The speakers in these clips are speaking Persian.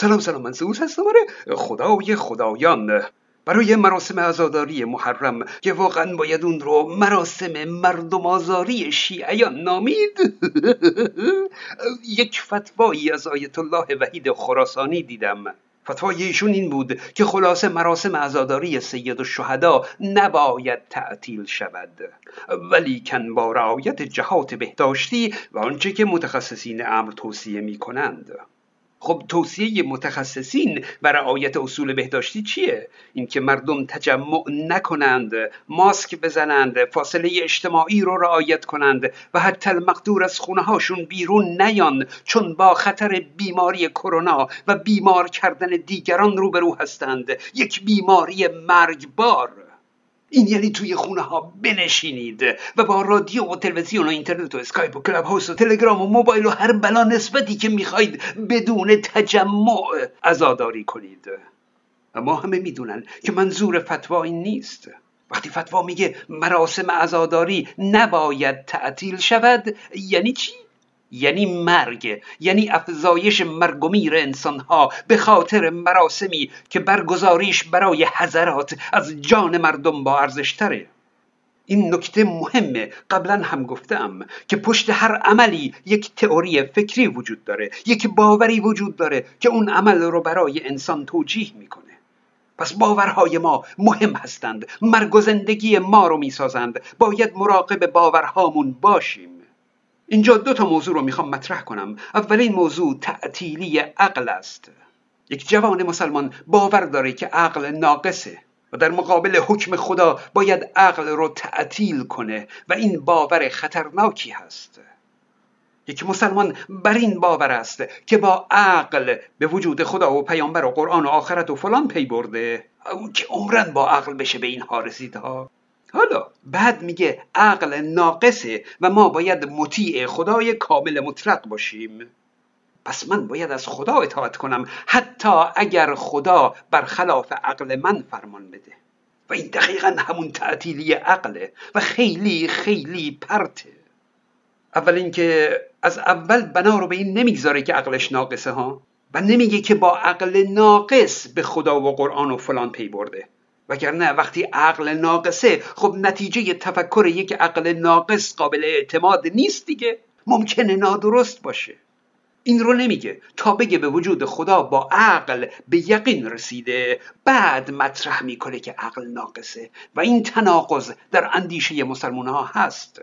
سلام سلام من سعود هستم. آره خدای خدایان. برای مراسم عزاداری محرم که واقعا باید اون رو مراسم مردم آزاری شیعیان نامید. یک فتوایی از آیت الله وحید خراسانی دیدم. فتوای ایشون این بود که خلاصه مراسم عزاداری سید الشهدا نباید تعطیل شود. ولی کن با رعایت جهات بهداشتی و آنچه که متخصصین امر توصیه می کنند خب توصیه متخصصین بر رعایت اصول بهداشتی چیه؟ اینکه مردم تجمع نکنند ماسک بزنند فاصله اجتماعی رو رعایت کنند و حتی المقدور از خونه هاشون بیرون نیان چون با خطر بیماری کرونا و بیمار کردن دیگران روبرو هستند. یک بیماری مرگبار. این یعنی توی خونه ها بنشینید و با رادیو و تلویزیون و اینترنت و اسکایپ و کلاب هاوس و تلگرام و موبایل و هر بلا نسبتی که می‌خواید بدون تجمع ازاداری کنید. اما همه می‌دونن که منظور فتوا این نیست. وقتی فتوا میگه مراسم عزاداری نباید تعطیل شود یعنی چی؟ یعنی مرگ یعنی افزایش مرگ و میر انسانها به خاطر مراسمی که برگزاریش برای حضرات از جان مردم با ارزش تره این نکته مهمه قبلا هم گفتم که پشت هر عملی یک تئوری فکری وجود داره یک باوری وجود داره که اون عمل رو برای انسان توجیه می‌کنه. پس باورهای ما مهم هستند مرگ و زندگی ما رو می‌سازند باید مراقب باورهامون باشیم. اینجا دو تا موضوع رو می‌خوام مطرح کنم. اولین موضوع تعطیلی عقل است. یک جوان مسلمان باور داره که عقل ناقصه و در مقابل حکم خدا باید عقل رو تعطیل کنه و این باور خطرناکی هست. یک مسلمان بر این باور است که با عقل به وجود خدا و پیامبر و قرآن و آخرت و فلان پی برده. که عمرن با عقل بشه به اینها رسید حالا بعد میگه عقل ناقصه و ما باید مطیع خدای کامل مطلق باشیم. پس من باید از خدا اطاعت کنم حتی اگر خدا برخلاف عقل من فرمان بده. و این دقیقا همون تعطیلی عقله و خیلی خیلی پرته. اول اینکه از اول بنا رو به این نمی‌گذاره که عقلش ناقصه ها و نمیگه که با عقل ناقص به خدا و قرآن و فلان پی برده. وگرنه وقتی عقل ناقصه خب نتیجه تفکر یک عقل ناقص قابل اعتماد نیست دیگه. ممکنه نادرست باشه. این رو نمیگه. تا بگه به وجود خدا با عقل به یقین رسیده بعد مطرح می‌کنه که عقل ناقصه. و این تناقض در اندیشه مسلمان ها هست.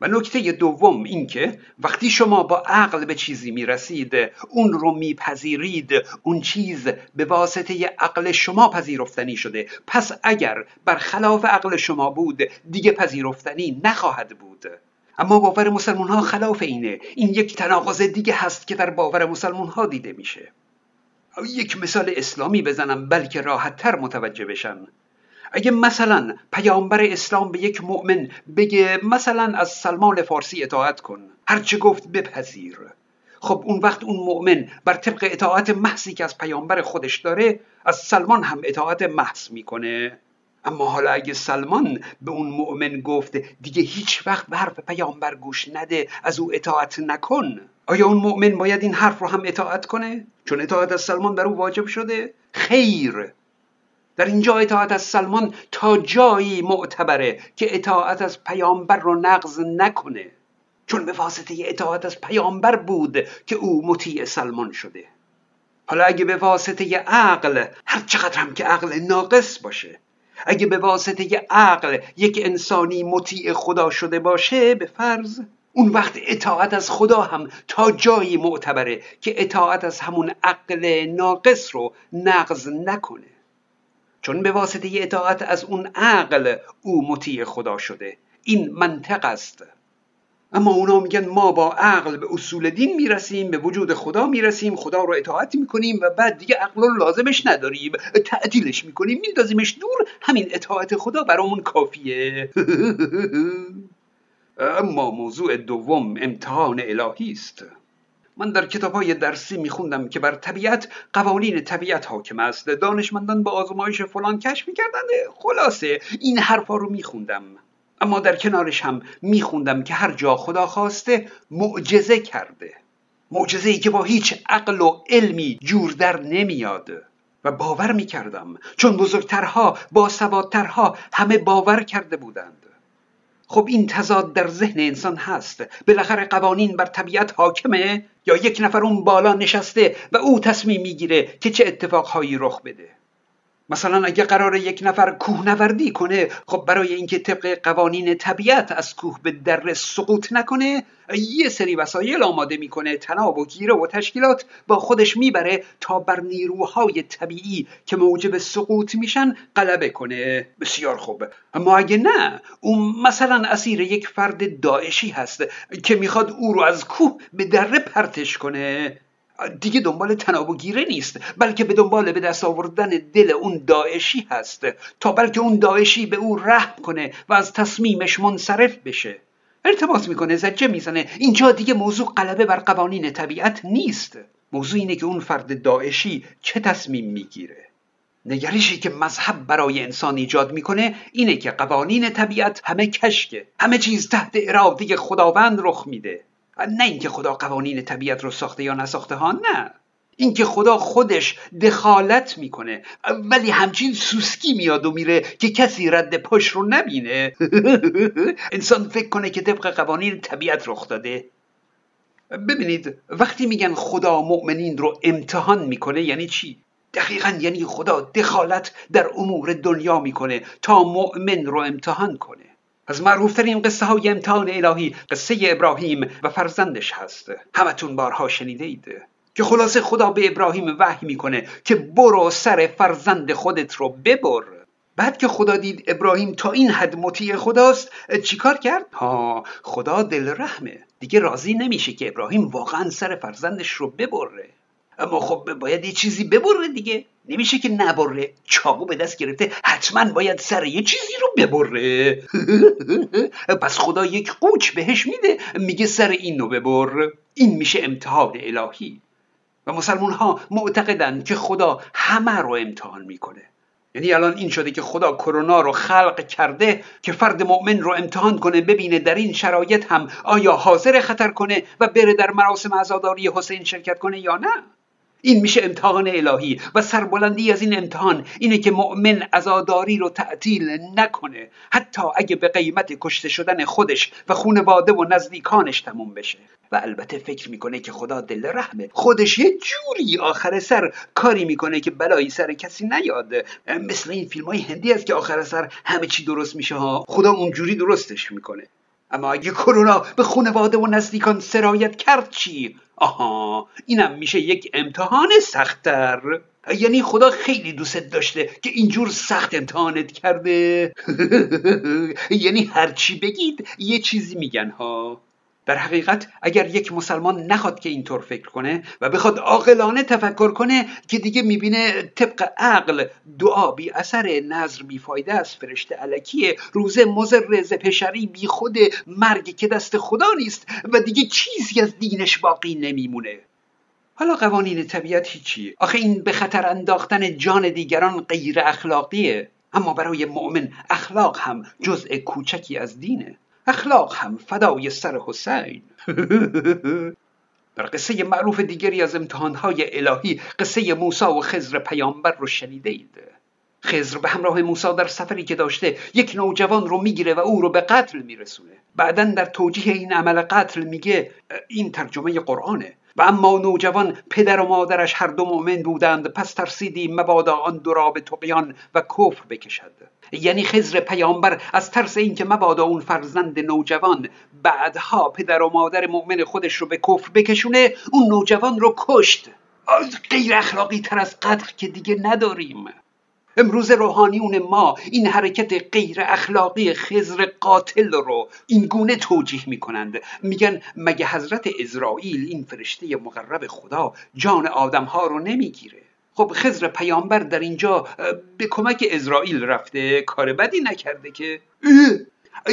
و نکته دوم اینکه وقتی شما با عقل به چیزی می‌رسید اون رو میپذیرید اون چیز به واسطه عقل شما پذیرفتنی شده. پس اگر برخلاف عقل شما بود دیگه پذیرفتنی نخواهد بود. اما باور مسلمان ها خلاف اینه. این یک تناقض دیگه هست که در باور مسلمان ها دیده میشه. یک مثال اسلامی بزنم بلکه راحت تر متوجه بشن اگه مثلا پیامبر اسلام به یک مؤمن بگه مثلا از سلمان فارسی اطاعت کن هرچه گفت بپذیر. خب اون وقت اون مؤمن بر طبق اطاعت محضی که از پیامبر خودش داره از سلمان هم اطاعت محض می‌کنه. اما حالا اگه سلمان به اون مؤمن گفت دیگه هیچ وقت به حرف پیامبر گوش نده از او اطاعت نکن آیا اون مؤمن باید این حرف رو هم اطاعت کنه؟ چون اطاعت از سلمان بر او واجب شده. خیر. در اینجا اطاعت از سلمان تا جایی معتبره که اطاعت از پیامبر رو نقض نکنه. چون به واسطه اطاعت از پیامبر بود که او مطیع سلمان شده. حالا اگه به واسطه عقل هر چقدر هم که عقل ناقص باشه اگه به واسطه عقل یک انسانی مطیع خدا شده باشه به فرض اون وقت اطاعت از خدا هم تا جایی معتبره که اطاعت از همون عقل ناقص رو نقض نکنه. چون به واسطه اطاعت از اون عقل او مطیع خدا شده. این منطق است. اما اونا میگن ما با عقل به اصول دین می‌رسیم به وجود خدا می‌رسیم خدا رو اطاعت می‌کنیم و بعد دیگه عقل رو لازمش نداریم. تعدیلش می‌کنیم میندازیمش دور. همین اطاعت خدا برامون کافیه. اما موضوع دوم امتحان الهی است. من در کتاب های درسی میخوندم که بر طبیعت قوانین طبیعت حاکم است. دانشمندان با آزمایش فلان کشف می‌کردن خلاصه این حرفا رو میخوندم. اما در کنارش هم میخوندم که هر جا خدا خواسته معجزه کرده. معجزه ای که با هیچ عقل و علمی جور در نمیاد. و باور می‌کردم چون بزرگترها با سوادترها همه باور کرده بودند. خب این تضاد در ذهن انسان هست. بالاخره قوانین بر طبیعت حاکمه یا یک نفر اون بالا نشسته و او تصمیم می‌گیره که چه اتفاقهایی رخ بده. مثلا اگه قرار یک نفر کوهنوردی کنه خب برای اینکه طبق قوانین طبیعت از کوه به در سقوط نکنه یه سری وسایل آماده می‌کنه تناب و گیره و تشکیلات با خودش می‌بره تا بر نیروهای طبیعی که موجب سقوط میشن غلبه کنه. بسیار خوب. اما اگه نه اون مثلا اسیر یک فرد داعشی هست که می‌خواد او رو از کوه به دره پرتش کنه. دیگه دنبال تناب و گیره نیست بلکه به دنبال به دست آوردن دل اون داعشی هست تا بلکه اون داعشی به او رحم کنه و از تصمیمش منصرف بشه. ارتباط می‌کنه زجه می‌زنه. اینجا دیگه موضوع غلبه بر قوانین طبیعت نیست. موضوع اینه که اون فرد داعشی چه تصمیم می‌گیره. نگرشی که مذهب برای انسان ایجاد می‌کنه اینه که قوانین طبیعت همه کشکه همه چیز تحت اراده خداوند رخ میده. نه اینکه خدا قوانین طبیعت رو ساخته یا نساخته ها نه. اینکه خدا خودش دخالت می‌کنه ولی همچین سوسکی میاد و میره که کسی رد پاش رو نبینه. انسان فکر کنه که طبق قوانین طبیعت رخ داده. ببینید وقتی میگن خدا مؤمنین رو امتحان می‌کنه یعنی چی؟ دقیقا یعنی خدا دخالت در امور دنیا می‌کنه تا مؤمن رو امتحان کنه. از معروفترین قصه های امتحان الهی قصه ابراهیم و فرزندش هست. همتون بارها شنیده اید که خلاصه خدا به ابراهیم وحی می‌کنه که برو سر فرزند خودت رو ببر. بعد که خدا دید ابراهیم تا این حد مطیع خداست چیکار کرد؟ ها خدا دل رحمه. دیگه راضی نمیشه که ابراهیم واقعا سر فرزندش رو ببره. اما خب باید یه چیزی ببره دیگه. نمیشه که نبره. چاقو به دست گرفته. حتما باید سر یه چیزی رو ببره. پس خدا یک قوچ بهش میده. میگه سر این رو ببر. این میشه امتحان الهی. و مسلمون ها معتقدن که خدا همه رو امتحان می‌کنه. یعنی الان این شده که خدا کرونا رو خلق کرده که فرد مؤمن رو امتحان کنه ببینه در این شرایط هم آیا حاضر خطر کنه و بره در مراسم عزاداری حسین شرکت کنه یا نه. این میشه امتحان الهی و سربلندی از این امتحان اینه که مؤمن عزاداری رو تعطیل نکنه حتی اگه به قیمت کشته شدن خودش و خونواده و نزدیکانش تموم بشه. و البته فکر می‌کنه که خدا دل رحمه. خودش یه جوری آخر سر کاری می‌کنه که بلایی سر کسی نیاد. مثل این فیلم های هندی است که آخر سر همه چی درست میشه ها. خدا اونجوری درستش می‌کنه. اما اگه کرونا به خانواده و نزدیکان سرایت کرد چی؟ آها اینم میشه یک امتحان سختتر. یعنی خدا خیلی دوست داشته که اینجور سخت امتحانت کرده. یعنی هرچی بگید یه چیزی میگن ها. در حقیقت اگر یک مسلمان نخواد که اینطور فکر کنه و بخواد عاقلانه تفکر کنه که دیگه می‌بینه طبق عقل دعا بی اثر نظر بی فایده است فرشته علکیه روزه مزر پشری بی خود مرگ که دست خدا نیست و دیگه چیزی از دینش باقی نمیمونه. حالا قوانین طبیعت هیچی آخه این به خطر انداختن جان دیگران غیر اخلاقیه. اما برای مؤمن اخلاق هم جزء کوچکی از دینه. اخلاق هم فدای سر حسین در قصه معروف دیگری از امتحانهای الهی قصه موسی و خزر پیامبر رو شنیده اید خزر به همراه موسی در سفری که داشته یک نوجوان رو می‌گیره و او رو به قتل میرسونه. بعدا در توجیه این عمل قتل میگه این ترجمه قرآنه. و اما نوجوان پدر و مادرش هر دو مؤمن بودند پس ترسیدیم مبادا آن دو را به تقیان و کفر بکشد. یعنی خزر پیامبر از ترس اینکه مبادا اون فرزند نوجوان بعدها پدر و مادر مؤمن خودش رو به کفر بکشونه اون نوجوان رو کشت. غیر اخلاقی تر از قتل که دیگه نداریم. امروز روحانیون ما این حرکت غیر اخلاقی خزر قاتل رو این گونه توجیه می‌کنند. میگن مگه حضرت اسرائیل این فرشته مقرب خدا جان آدم ها رو نمی‌گیره؟ خب خزر پیامبر در اینجا به کمک اسرائیل رفته. کار بدی نکرده که.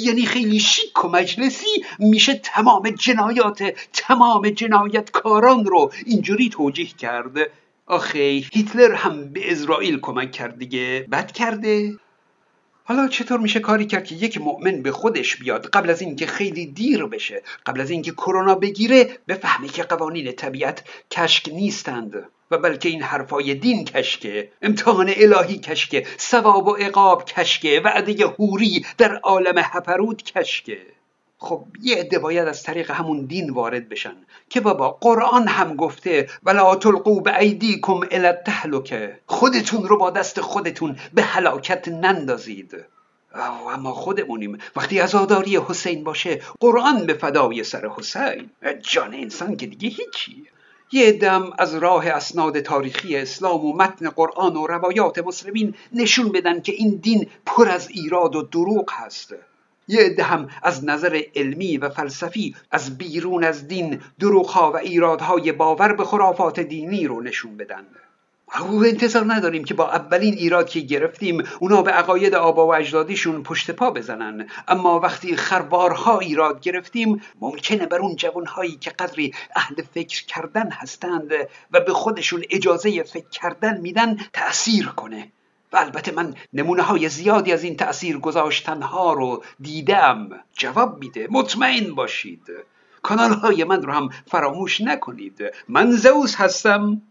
یعنی خیلی شیک و مجلسی میشه تمام جنایات تمام جنایتکاران رو اینجوری توجیه کرد. آخه هیتلر هم به اسرائیل کمک کرد دیگه. بد کرده. حالا چطور میشه کاری کرد که یک مؤمن به خودش بیاد قبل از اینکه خیلی دیر بشه قبل از اینکه کرونا بگیره بفهمه که قوانین طبیعت کشک نیستند و بلکه این حرفای دین کشکه امتحان الهی کشکه ثواب و عقاب کشکه وعده هوری در عالم هپرود کشکه. خب یه عده باید از طریق همون دین وارد بشن که بابا قرآن هم گفته ولا تلقوا به ایدیکم الی التهلکه خودتون رو با دست خودتون به هلاکت نندازید. اما خودمونیم. وقتی عزاداری حسین باشه قرآن به فدای سر حسین. جان انسان که دیگه هیچی. یه دم از راه اسناد تاریخی اسلام و متن قرآن و روایات مسلمین نشون بدن که این دین پر از ایراد و دروغ هست. یه عده هم از نظر علمی و فلسفی از بیرون از دین دروغها و ایرادهای باور به خرافات دینی رو نشون بدن. او انتظار نداریم که با اولین ایراد که گرفتیم اونا به عقاید آبا و اجدادیشون پشت پا بزنن. اما وقتی خربارها ایراد گرفتیم ممکنه بر اون جوانهایی که قدری اهل فکر کردن هستند و به خودشون اجازه فکر کردن میدن تأثیر کنه. البته من نمونه های زیادی از این تأثیر گذاشتنها رو دیدم. جواب میده. مطمئن باشید. کانال های من رو هم فراموش نکنید. من زوس هستم.